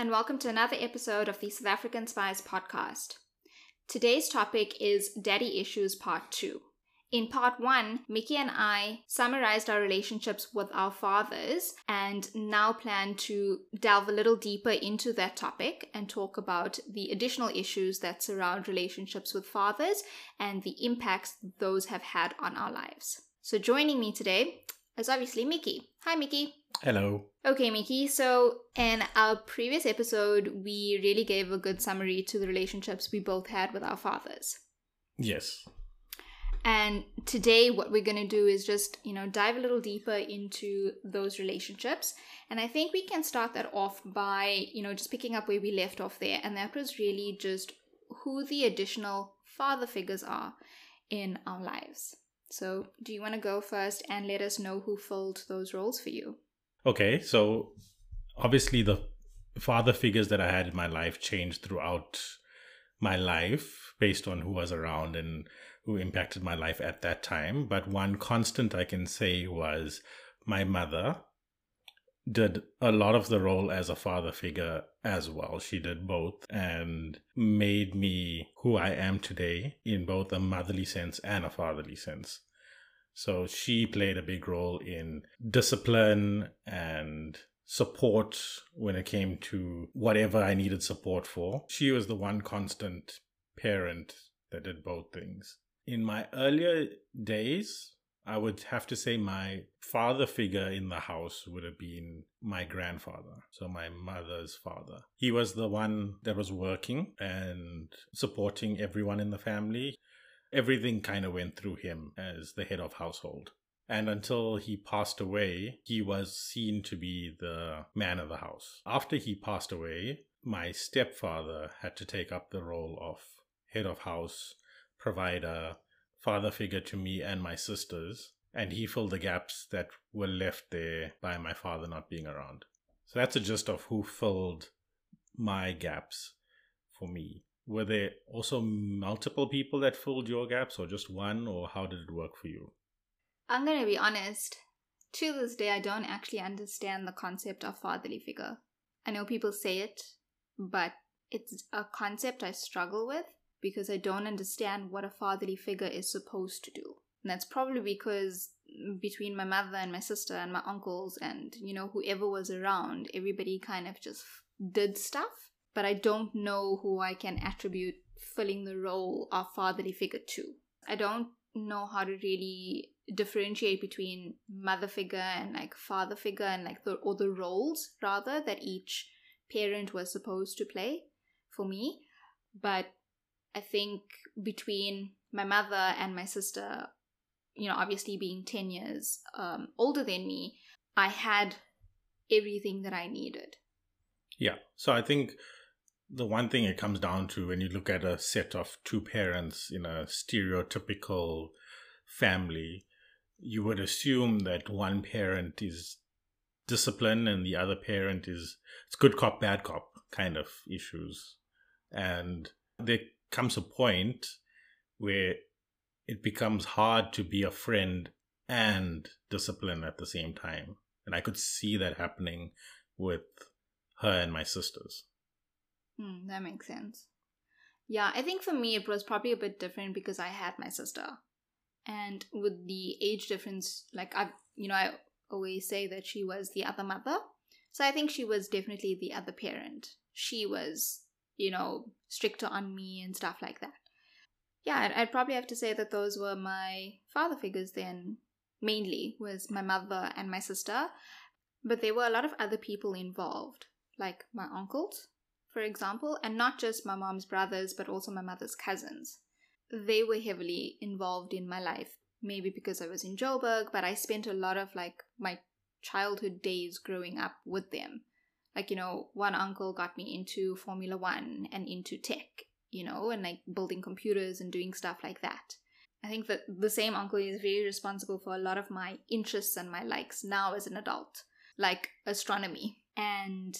and welcome to another episode of the South African Spice podcast. Today's topic is Daddy Issues Part 2. In part one, Mickey and I summarized our relationships with our fathers and now plan to delve a little deeper into that topic and talk about the additional issues that surround relationships with fathers and the impacts those have had on our lives. So, joining me today is obviously Mickey. Hi, Mickey. Hello. Okay, Mickey. So, in our previous episode, we really gave a good summary to the relationships we both had with our fathers. Yes. And today, what we're going to do is just, you know, dive a little deeper into those relationships. And I think we can start that off by, you know, just picking up where we left off there. And that was really just who the additional father figures are in our lives. So, do you want to go first and let us know who filled those roles for you? Okay. So, obviously, the father figures that I had in my life changed throughout my life based on who was around and who impacted my life at that time. But one constant I can say was my mother did a lot of the role as a father figure as well. She did both and made me who I am today in both a motherly sense and a fatherly sense. So she played a big role in discipline and support when it came to whatever I needed support for. She was the one constant parent that did both things. In my earlier days, I would have to say my father figure in the house would have been my grandfather, so my mother's father. He was the one that was working and supporting everyone in the family. Everything kind of went through him as the head of household. And until he passed away, he was seen to be the man of the house. After he passed away, my stepfather had to take up the role of head of house, provider, father figure to me and my sisters, and he filled the gaps that were left there by my father not being around. So that's a gist of who filled my gaps for me. Were there also multiple people that filled your gaps, or just one, or how did it work for you? I'm going to be honest. To this day, I don't actually understand the concept of fatherly figure. I know people say it, but it's a concept I struggle with because I don't understand what a fatherly figure is supposed to do. And that's probably because between my mother and my sister and my uncles and, you know, whoever was around, everybody kind of just did stuff. But I don't know who I can attribute filling the role of fatherly figure to. I don't know how to really differentiate between mother figure and like father figure and like the or the roles rather that each parent was supposed to play for me. But I think between my mother and my sister, you know, obviously being 10 years um, older than me, I had everything that I needed. Yeah. So I think the one thing it comes down to when you look at a set of two parents in a stereotypical family, you would assume that one parent is discipline and the other parent is it's good cop bad cop kind of issues and there comes a point where it becomes hard to be a friend and discipline at the same time. And I could see that happening with her and my sisters. Hmm, that makes sense. Yeah, I think for me it was probably a bit different because I had my sister. And with the age difference, like I, you know, I always say that she was the other mother. So I think she was definitely the other parent. She was you know, stricter on me and stuff like that. Yeah, I'd, I'd probably have to say that those were my father figures then, mainly, was my mother and my sister. But there were a lot of other people involved, like my uncles, for example, and not just my mom's brothers, but also my mother's cousins. They were heavily involved in my life, maybe because I was in Joburg, but I spent a lot of like my childhood days growing up with them like you know one uncle got me into formula one and into tech you know and like building computers and doing stuff like that. I think that the same uncle is very responsible for a lot of my interests and my likes now as an adult like astronomy and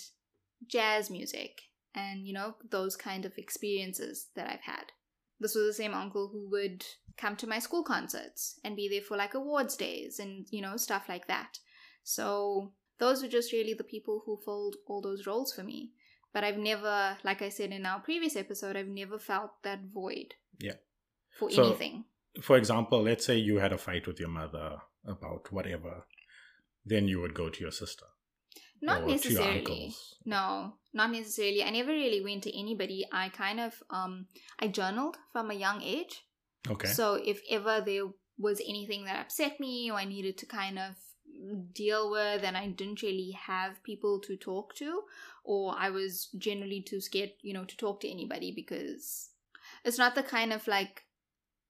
jazz music and you know those kind of experiences that i've had. This was the same uncle who would come to my school concerts and be there for like awards days and you know stuff like that. So those were just really the people who filled all those roles for me. But I've never, like I said in our previous episode, I've never felt that void. Yeah. For So- anything. For example, let's say you had a fight with your mother about whatever, then you would go to your sister. Not or to your necessarily. No, not necessarily. I never really went to anybody. I kind of um I journaled from a young age. Okay. So if ever there was anything that upset me or I needed to kind of deal with and I didn't really have people to talk to or I was generally too scared, you know, to talk to anybody because it's not the kind of like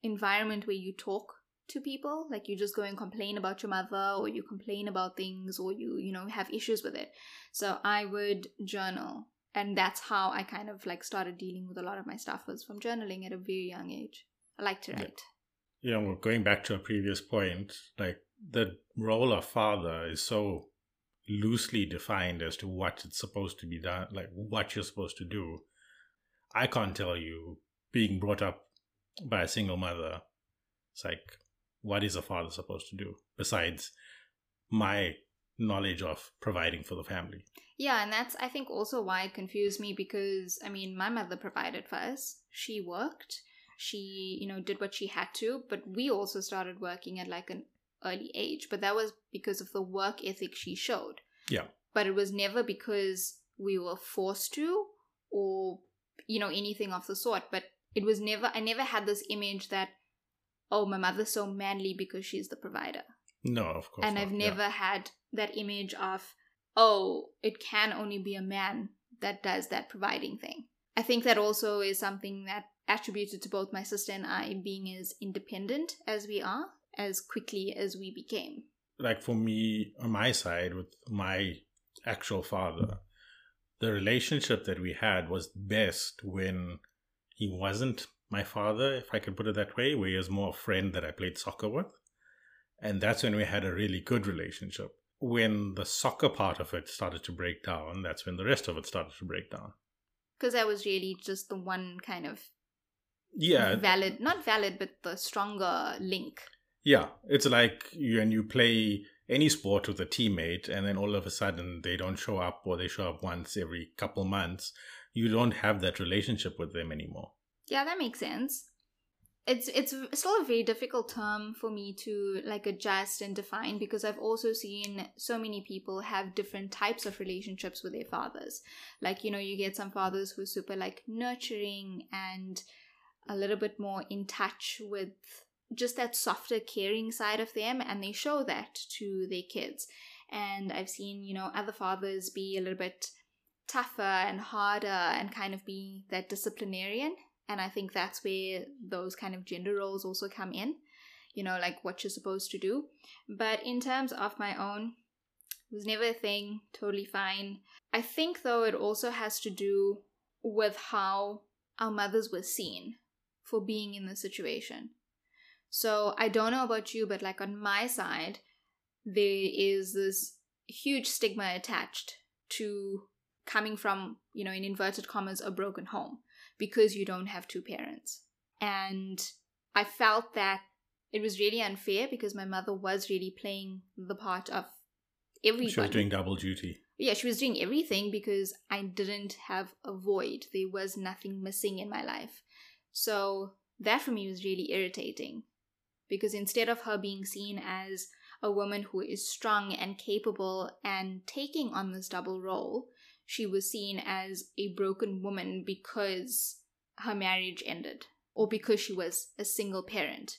environment where you talk to people like you just go and complain about your mother or you complain about things or you you know have issues with it. So i would journal and that's how i kind of like started dealing with a lot of my stuff was from journaling at a very young age. I like to Yeah. write. You know, going back to a previous point, like the role of father is so loosely defined as to what it's supposed to be done, like what you're supposed to do. I can't tell you, being brought up by a single mother, it's like, what is a father supposed to do besides my knowledge of providing for the family? Yeah, and that's I think also why it confused me because I mean my mother provided for us. She worked. She, you know, did what she had to, but we also started working at like an early age, but that was because of the work ethic she showed. Yeah. But it was never because we were forced to or you know anything of the sort, but it was never I never had this image that oh my mother's so manly because she's the provider No, of course. and not. I've Yeah. never had that image of, oh, it can only be a man that does that providing thing. I think that also is something that attributed to both my sister and I being as independent as we are, as quickly as we became. like for me on my side with my actual father the relationship that we had was best when he wasn't my father if i could put it that way where he was more a friend that i played soccer with and that's when we had a really good relationship when the soccer part of it started to break down that's when the rest of it started to break down Because that was really just the one kind of yeah valid, not valid, but the stronger link. Yeah, it's like you when you play any sport with a teammate, and then all of a sudden they don't show up, or they show up once every couple months. You don't have that relationship with them anymore. Yeah, that makes sense. It's it's still a very difficult term for me to like adjust and define because I've also seen so many people have different types of relationships with their fathers. Like, you know, you get some fathers who are super like nurturing and a little bit more in touch with just that softer caring side of them and they show that to their kids. And I've seen, you know, other fathers be a little bit tougher and harder and kind of be that disciplinarian and I think that's where those kind of gender roles also come in, you know, like what you're supposed to do. But in terms of my own, it was never a thing, totally fine. I think though it also has to do with how our mothers were seen for being in the situation. So I don't know about you, but like on my side, there is this huge stigma attached to coming from, you know, in inverted commas, a broken home because you don't have two parents. And I felt that it was really unfair because my mother was really playing the part of everybody. She was doing double duty. yeah, she was doing everything because I didn't have a void. There was nothing missing in my life. So that for me was really irritating because instead of her being seen as a woman who is strong and capable and taking on this double role, she was seen as a broken woman because her marriage ended or because she was a single parent,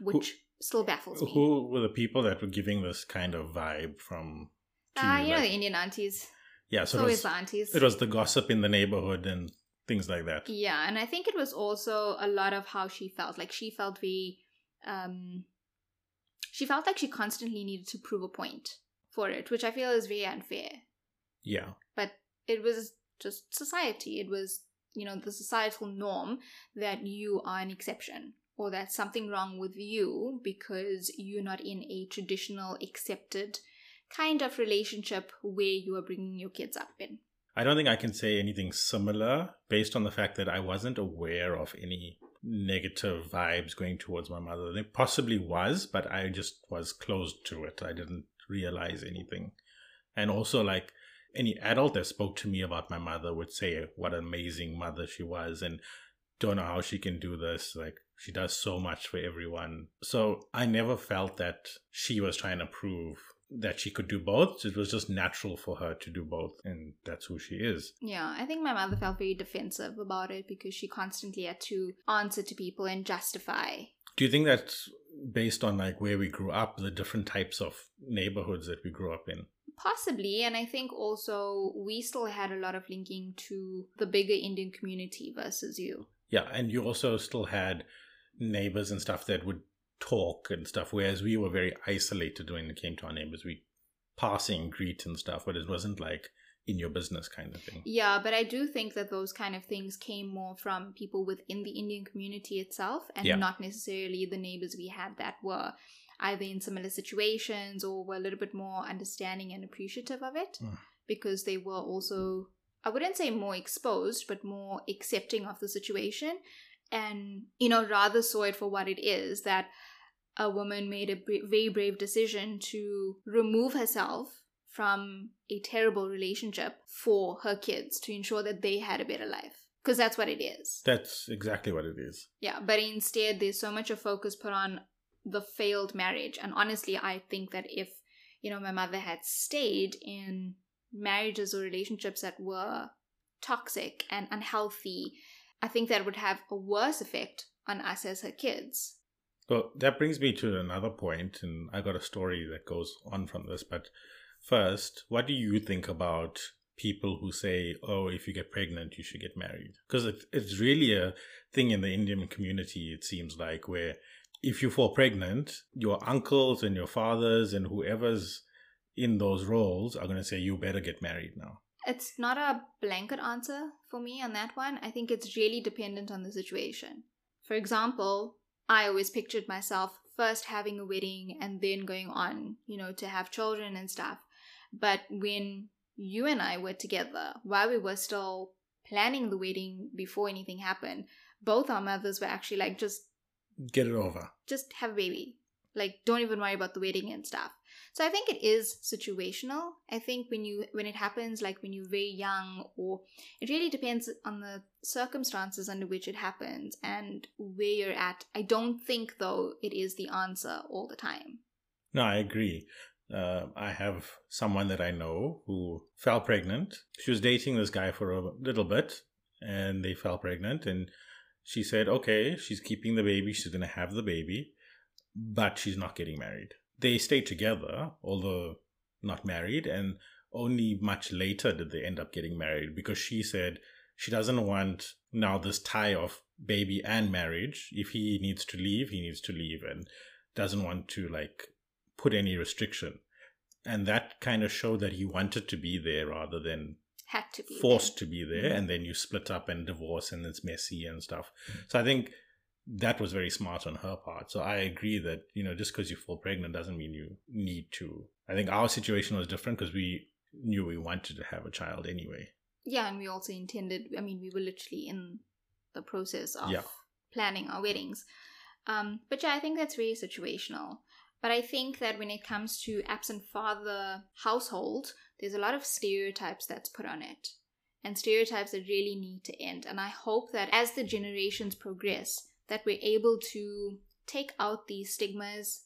which still baffles me. Who were the people that were giving this kind of vibe from? Ah, you know like- the Indian aunties. yeah, It's so it was, the aunties. it was the gossip in the neighborhood and things like that. Yeah, and I think it was also a lot of how she felt. Like she felt very um she felt like she constantly needed to prove a point for it, which I feel is very unfair. Yeah, But it was just society. It was, you know, the societal norm that you are an exception or that something wrong with you because you're not in a traditional accepted kind of relationship where you are bringing your kids up in. I don't think I can say anything similar based on the fact that I wasn't aware of any negative vibes going towards my mother. There possibly was, but I just was closed to it. I didn't realize anything. And also, like, any adult that spoke to me about my mother would say what an amazing mother she was and don't know how she can do this. Like she does so much for everyone. So I never felt that she was trying to prove that she could do both. It was just natural for her to do both, and that's who she is. Yeah, I think my mother felt very defensive about it because she constantly had to answer to people and justify. Do you think that's based on like where we grew up, the different types of neighborhoods that we grew up in? Possibly, and I think also we still had a lot of linking to the bigger Indian community versus you. Yeah, and you also still had neighbors and stuff that would talk and stuff, whereas we were very isolated when it came to our neighbors. We passing greet and stuff, but it wasn't like in your business kind of thing. Yeah, but I do think that those kind of things came more from people within the Indian community itself and Yeah. not necessarily the neighbors we had that were either in similar situations or were a little bit more understanding and appreciative of it Mm. because they were also, I wouldn't say more exposed, but more accepting of the situation and, you know, rather saw it for what it is that a woman made a bra- very brave decision to remove herself from a terrible relationship for her kids to ensure that they had a better life. Because that's what it is. That's exactly what it is. Yeah, but instead, there's so much of focus put on the failed marriage. And honestly, I think that if, you know, my mother had stayed in marriages or relationships that were toxic and unhealthy, I think that would have a worse effect on us as her kids. Well, that brings me to another point, and I got a story that goes on from this. But first, what do you think about people who say, "Oh, if you get pregnant, you should get married"? Because it, it's really a thing in the Indian community. It seems like where if you fall pregnant, your uncles and your fathers and whoever's in those roles are going to say, "You better get married now." It's not a blanket answer for me on that one. I think it's really dependent on the situation. For example, I always pictured myself first having a wedding and then going on, you know, to have children and stuff. But when you and I were together, while we were still planning the wedding before anything happened, both our mothers were actually like, just Get it over. just have a baby. Like don't even worry about the wedding and stuff. So I think it is situational. I think when you when it happens like when you're very young or it really depends on the circumstances under which it happens and where you're at. I don't think though it is the answer all the time. No, I agree. Uh, I have someone that I know who fell pregnant. She was dating this guy for a little bit and they fell pregnant. And she said, okay, she's keeping the baby. She's going to have the baby, but she's not getting married. They stayed together, although not married. And only much later did they end up getting married because she said she doesn't want now this tie of baby and marriage. If he needs to leave, he needs to leave and doesn't want to like put any restriction. And that kind of showed that he wanted to be there rather than Had to be forced there. to be there. Mhm. And then you split up and divorce and it's messy and stuff. So I think that was very smart on her part. So I agree that, you know, just because you fall pregnant doesn't mean you need to. I think our situation was different because we knew we wanted to have a child anyway. Yeah, and we also intended. I mean, we were literally in the process of Yeah. planning our weddings. Um, but yeah, I think that's really situational. But I think that when it comes to absent father household, there's a lot of stereotypes that's put on it. And stereotypes that really need to end. And I hope that as the generations progress, that we're able to take out these stigmas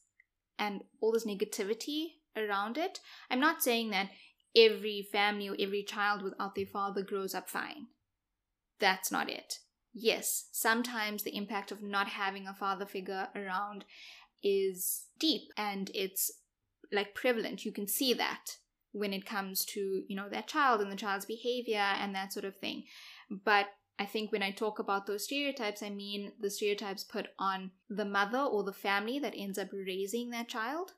and all this negativity around it. I'm not saying that every family or every child without their father grows up fine. That's not it. Yes, sometimes the impact of not having a father figure around is deep and it's like prevalent. You can see that when it comes to, you know, that child and the child's behavior and that sort of thing. But I think when I talk about those stereotypes, I mean the stereotypes put on the mother or the family that ends up raising that child.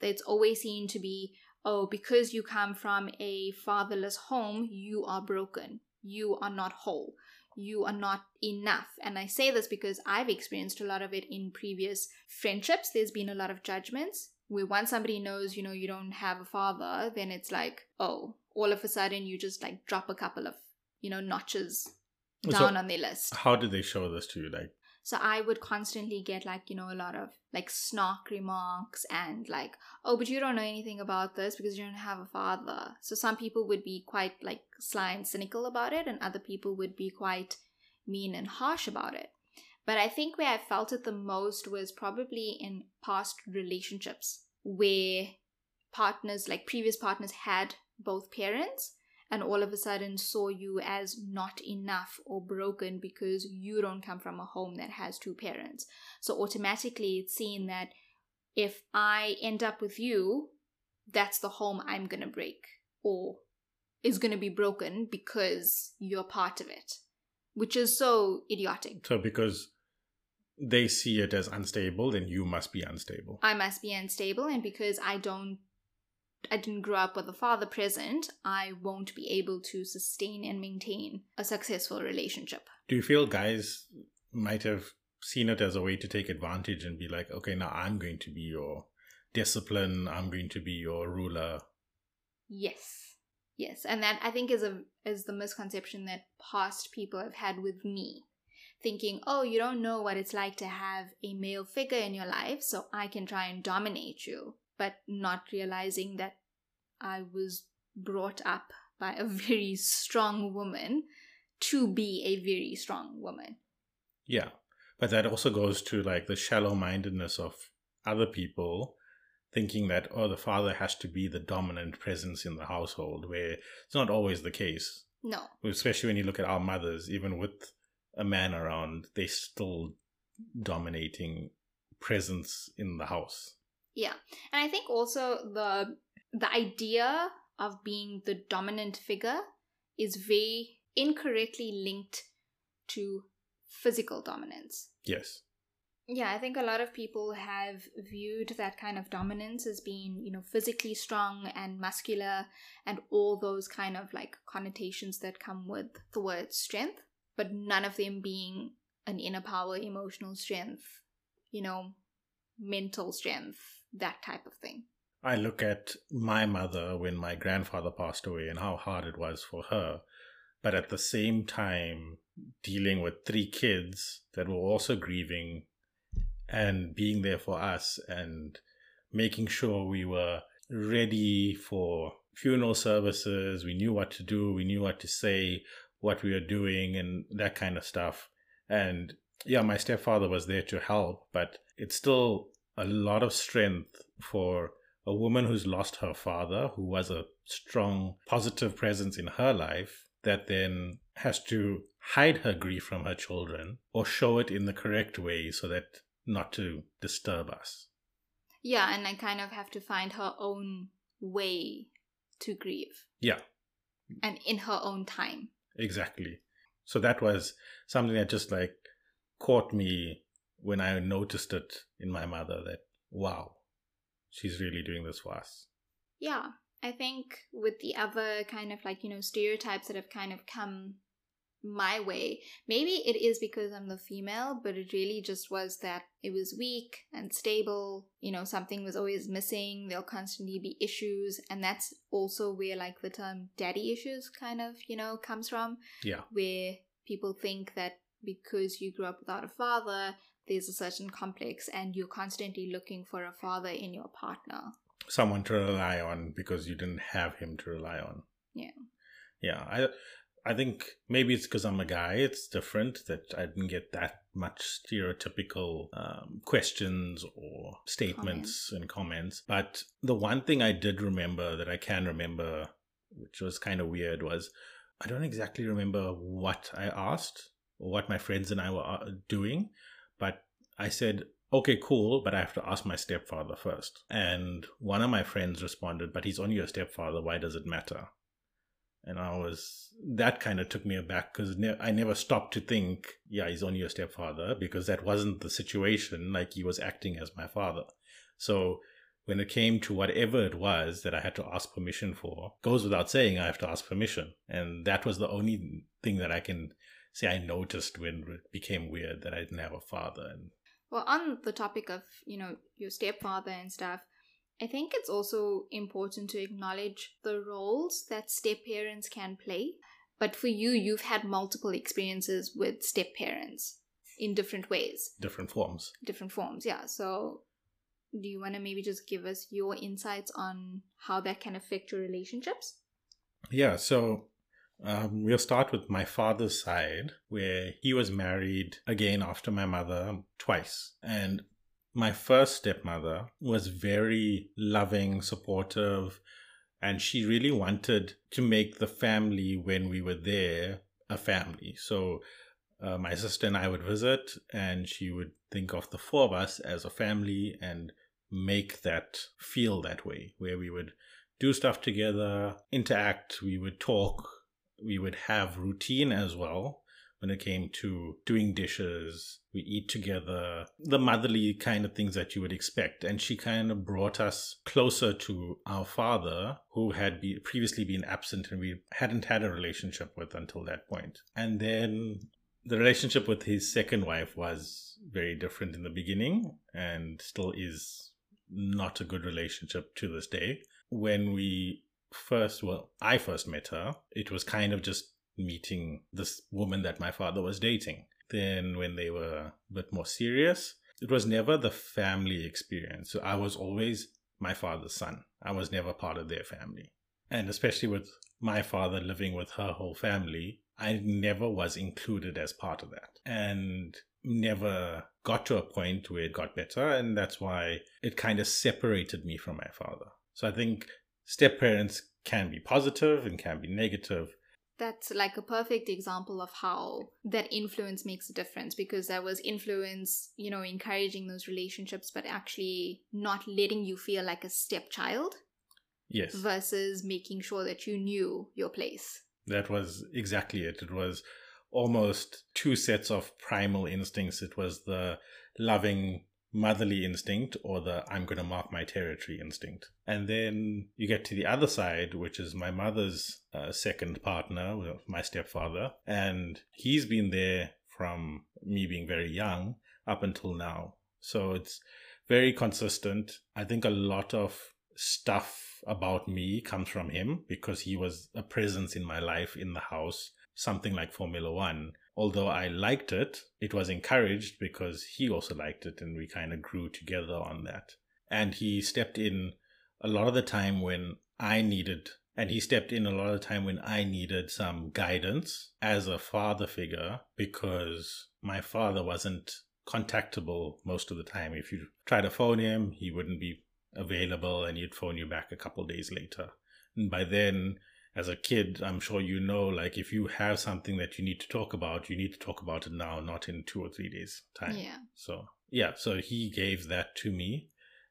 It's always seen to be, oh, because you come from a fatherless home, you are broken. You are not whole. You are not enough. And I say this because I've experienced a lot of it in previous friendships. There's been a lot of judgments where once somebody knows, you know, you don't have a father, then it's like, oh, all of a sudden you just like drop a couple of, you know, notches So- down on the list. How did they show this to you? Like, So I would constantly get like, you know, a lot of like snark remarks and like, oh, but you don't know anything about this because you don't have a father. So some people would be quite like sly and cynical about it, and other people would be quite mean and harsh about it. But I think where I felt it the most was probably in past relationships where partners, like previous partners, had both parents and all of a sudden saw you as not enough or broken because you don't come from a home that has two parents. So automatically it's seen that if I end up with you, that's the home I'm going to break or is going to be broken because you're part of it, which is so idiotic. So, because they see it as unstable, then you must be unstable. I must be unstable, and because I don't I didn't grow up with a father present, I won't be able to sustain and maintain a successful relationship. Do you feel guys might have seen it as a way to take advantage and be like, okay, now I'm going to be your discipline, I'm going to be your ruler? Yes. Yes, and that I think is a is the misconception that past people have had with me. Thinking, oh, you don't know what it's like to have a male figure in your life, so I can try and dominate you but not realizing that I was brought up by a very strong woman to be a very strong woman. Yeah. But that also goes to like the shallow mindedness of other people thinking that, oh, the father has to be the dominant presence in the household, where it's not always the case. No. Especially when you look at our mothers, even with a man around, they still dominating presence in the house. Yeah. And I think also the the idea of being the dominant figure is very incorrectly linked to physical dominance. Yes. Yeah, I think a lot of people have viewed that kind of dominance as being, you know, physically strong and muscular and all those kind of like connotations that come with the word strength, but none of them being an inner power, emotional strength, you know, mental strength, that type of thing. I look at my mother when my grandfather passed away and how hard it was for her. But at the same time, dealing with three kids that were also grieving and being there for us and making sure we were ready for funeral services. We knew what to do, we knew what to say, what we were doing, and that kind of stuff. And yeah, my stepfather was there to help, but it's still a lot of strength for a woman who's lost her father, who was a strong, positive presence in her life, that then has to hide her grief from her children or show it in the correct way so that not to disturb us. Yeah, and I kind of have to find her own way to grieve. Yeah. And in her own time. Exactly. So that was something that just like caught me when I noticed it in my mother that, wow, she's really doing this for us. Yeah. I think with the other kind of like, you know, stereotypes that have kind of come my way, maybe it is because I'm the female, but it really just was that it was weak and stable. You know, something was always missing. There'll constantly be issues. And that's also where like the term daddy issues kind of, you know, comes from. Yeah. Where people think that because you grew up without a father, there's a certain complex and you're constantly looking for a father in your partner. Someone to rely on because you didn't have him to rely on. Yeah. Yeah. I I think maybe it's because I'm a guy, it's different that I didn't get that much stereotypical um, questions or statements comments. and comments. But the one thing I did remember that I can remember, which was kind of weird, was I don't exactly remember what I asked or what my friends and I were uh, doing, but I said, okay, cool, but I have to ask my stepfather first. And one of my friends responded, but he's only your stepfather. Why does it matter? And I was, that kind of took me aback because ne- I never stopped to think, yeah, he's only your stepfather because that wasn't the situation. Like he was acting as my father. So when it came to whatever it was that I had to ask permission for, goes without saying, I have to ask permission. And that was the only thing that I can say I noticed when it became weird that I didn't have a father. And well, on the topic of you know your stepfather and stuff, I think it's also important to acknowledge the roles that step parents can play. But for you, you've had multiple experiences with step parents. in different ways, different forms. different forms. Yeah. So, do you want to maybe just give us your insights on how that can affect your relationships? Yeah, so um, we'll start with my father's side, where he was married again after my mother twice. And my first stepmother was very loving, supportive, and she really wanted to make the family when we were there a family. So uh, my sister and I would visit, and she would think of the four of us as a family and make that feel that way, where we would do stuff together, interact, we would talk, we would have routine as well when it came to doing dishes. We eat together, the motherly kind of things that you would expect. And she kind of brought us closer to our father, who had be, previously been absent and we hadn't had a relationship with until that point. And then the relationship with his second wife was very different in the beginning and still is not a good relationship to this day. When we first, well, I first met her, it was kind of just meeting this woman that my father was dating. Then, when they were a bit more serious, it was never the family experience. So I was always my father's son. I was never part of their family. And especially with my father living with her whole family, I never was included as part of that. And never got to a point where it got better. And that's why it kind of separated me from my father. So I think step parents can be positive and can be negative. That's like a perfect example of how that influence makes a difference because there was influence, you know, encouraging those relationships, but actually not letting you feel like a stepchild Yes. versus making sure that you knew your place. That was exactly it. It was almost two sets of primal instincts. It was the loving motherly instinct or the I'm going to mark my territory instinct. And then you get to the other side, which is my mother's uh, second partner, my stepfather. And he's been there from me being very young up until now. So it's very consistent. I think a lot of stuff about me comes from him because he was a presence in my life in the house, something like Formula One. Although I liked it, it was encouraged because he also liked it and we kind of grew together on that. And he stepped in a lot of the time when I needed, and he stepped in a lot of the time when I needed some guidance as a father figure because my father wasn't contactable most of the time. If you try to phone him, he wouldn't be available and he'd phone you back a couple days later. And by then, as a kid, I'm sure you know, like if you have something that you need to talk about, you need to talk about it now, not in two or three days' time. Yeah. So, yeah, so he gave that to me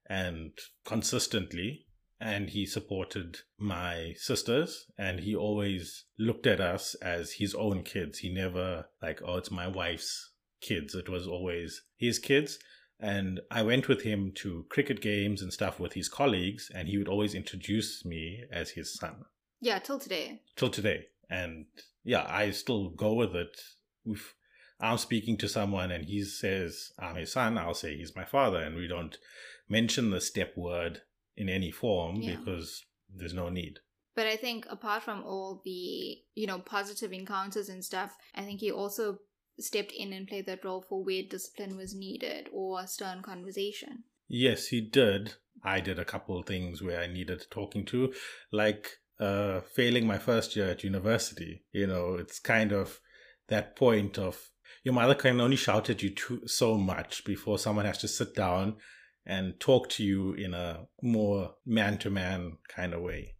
and consistently. And he supported my sisters, and he always looked at us as his own kids. He never, like, oh, it's my wife's kids. It was always his kids. And I went with him to cricket games and stuff with his colleagues, and he would always introduce me as his son Yeah, till today. till today. And yeah, I still go with it. If I'm speaking to someone and he says I'm his son, I'll say he's my father, and we don't mention the step word in any form Yeah. because there's no need. But I think apart from all the, you know, positive encounters and stuff, I think he also stepped in and played that role for where discipline was needed or a stern conversation. Yes, he did. I did a couple of things where I needed talking to, like uh, failing my first year at university. You know, it's kind of that point of your mother can only shout at you too, so much before someone has to sit down and talk to you in a more man to man kind of way,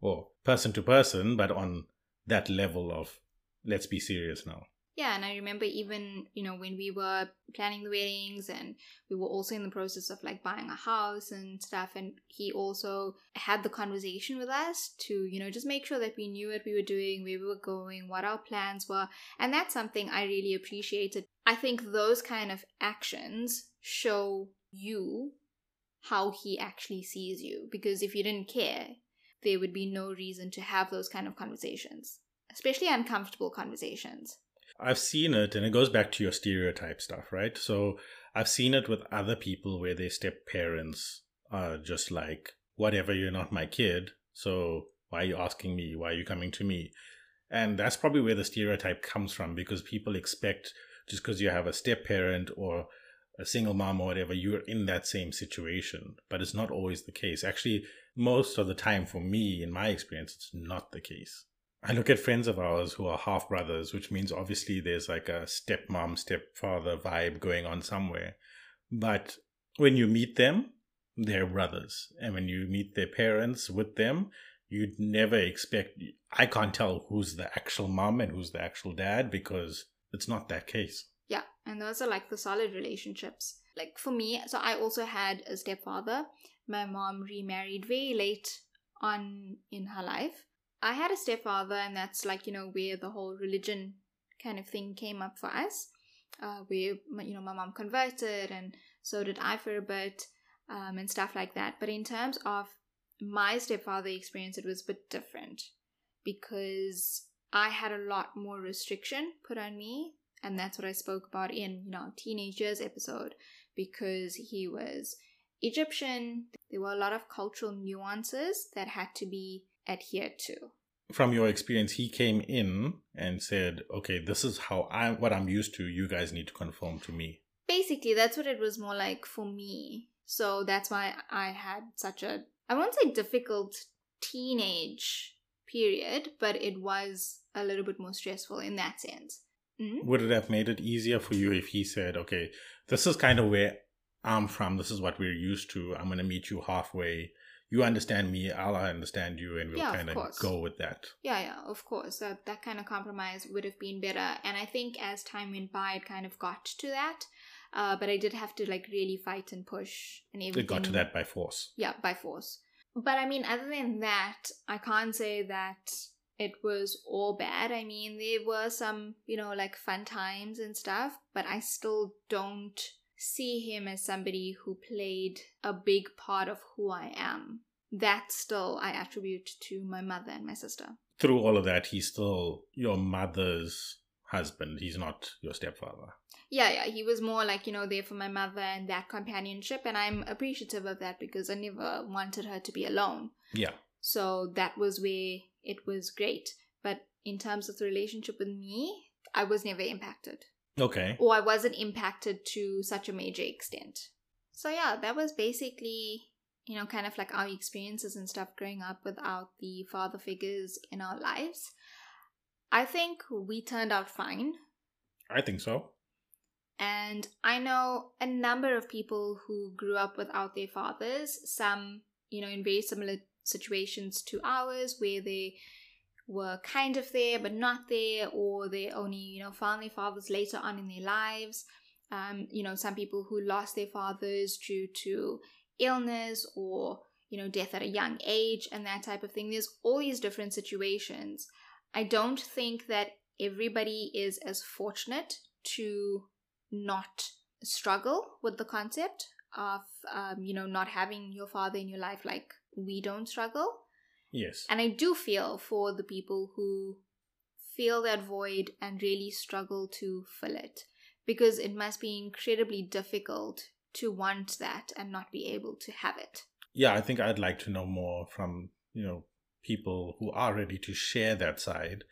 or person to person, but on that level of let's be serious now. Yeah, and I remember even, you know, when we were planning the weddings and we were also in the process of like buying a house and stuff, and he also had the conversation with us to, you know, just make sure that we knew what we were doing, where we were going, what our plans were. And that's something I really appreciated. I think those kind of actions show you how he actually sees you. Because if you didn't care, there would be no reason to have those kind of conversations, especially uncomfortable conversations. I've seen it, and it goes back to your stereotype stuff, right? So I've seen it with other people where their step parents are just like, whatever, you're not my kid. So why are you asking me? Why are you coming to me? And that's probably where the stereotype comes from because people expect just because you have a step parent or a single mom or whatever, you're in that same situation. But it's not always the case. Actually, most of the time for me, in my experience, it's not the case. I look at friends of ours who are half brothers, which means obviously there's like a stepmom, stepfather vibe going on somewhere. But when you meet them, they're brothers. And when you meet their parents with them, you'd never expect, I can't tell who's the actual mom and who's the actual dad because it's not that case. Yeah, and those are like the solid relationships. Like for me, so I also had a stepfather. My mom remarried very late on in her life. I had a stepfather, and that's like, you know, where the whole religion kind of thing came up for us. Uh, where, you know, my mom converted, and so did I for a bit, um, and stuff like that. But in terms of my stepfather experience, it was a bit different because I had a lot more restriction put on me. And that's what I spoke about in, you know, teenagers episode because he was Egyptian. There were a lot of cultural nuances that had to be adhered to. From your experience, he came in and said, "Okay, this is how I what I'm used to. You guys need to conform to me." Basically, that's what it was more like for me. So that's why I had such a I won't say difficult teenage period, but it was a little bit more stressful in that sense. Mm-hmm. Would it have made it easier for you if he said, "Okay, this is kind of where I'm from. This is what we're used to. I'm going to meet you halfway." You understand me, I'll understand you, and we'll yeah, kind of go with that. Yeah, yeah, of course. That that kind of compromise would have been better. And I think as time went by, it kind of got to that. Uh, but I did have to like really fight and push and everything. It got to that by force. Yeah, by force. But I mean, other than that, I can't say that it was all bad. I mean, there were some, you know, like fun times and stuff, but I still don't see him as somebody who played a big part of who I am. That still I attribute to my mother and my sister. Through all of that, he's still your mother's husband. He's not your stepfather. Yeah, yeah. He was more like, you know, there for my mother and that companionship. And I'm appreciative of that because I never wanted her to be alone. Yeah. So that was where it was great. But in terms of the relationship with me, I was never impacted. Okay. Or I wasn't impacted to such a major extent. So yeah, that was basically, you know, kind of like our experiences and stuff growing up without the father figures in our lives. I think we turned out fine. I think so. And I know a number of people who grew up without their fathers, some, you know, in very similar situations to ours, where they were kind of there but not there, or they only, you know, found their fathers later on in their lives. Um, you know, some people who lost their fathers due to illness or, you know, death at a young age and that type of thing. There's all these different situations. I don't think that everybody is as fortunate to not struggle with the concept of, um, you know, not having your father in your life like we don't struggle. Yes. And I do feel for the people who feel that void and really struggle to fill it because it must be incredibly difficult to want that and not be able to have it. Yeah, I think I'd like to know more from, you know, people who are ready to share that side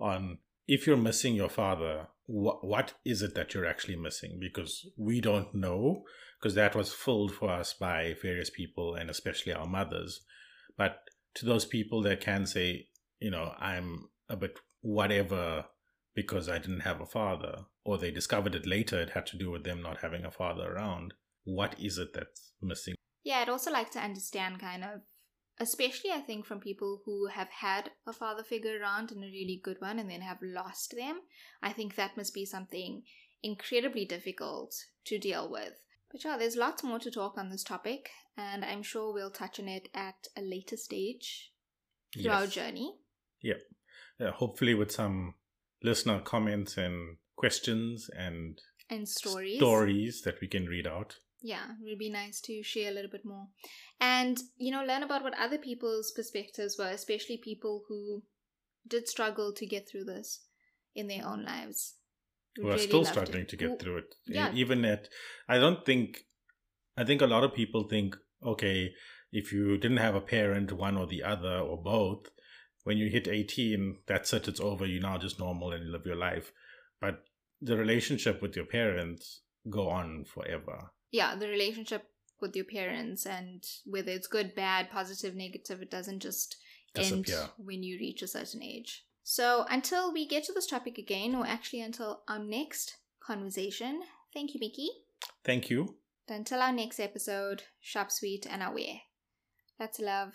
on if you're missing your father, what what is it that you're actually missing? Because we don't know, because that was filled for us by various people and especially our mothers. But to those people that can say, you know, I'm a bit whatever because I didn't have a father, or they discovered it later, it had to do with them not having a father around. What is it that's missing? Yeah, I'd also like to understand kind of, especially I think from people who have had a father figure around and a really good one and then have lost them. I think that must be something incredibly difficult to deal with. But yeah, there's lots more to talk on this topic, and I'm sure we'll touch on it at a later stage through yes. our journey. Yep. Yeah, hopefully with some listener comments and questions and and stories stories that we can read out. Yeah, it would be nice to share a little bit more. And, you know, learn about what other people's perspectives were, especially people who did struggle to get through this in their own lives who are still struggling to get through it. Yeah. Even at, I don't think, I think a lot of people think, okay, if you didn't have a parent, one or the other or both, when you hit 18, that's it, it's over. You're now just normal and you live your life. But the relationship with your parents go on forever. Yeah, the relationship with your parents and whether it's good, bad, positive, negative, it doesn't just Disappear. end when you reach a certain age. So until we get to this topic again, or actually until our next conversation, thank you, Mickey. Thank you. Until our next episode, shop sweet and aware. That's love.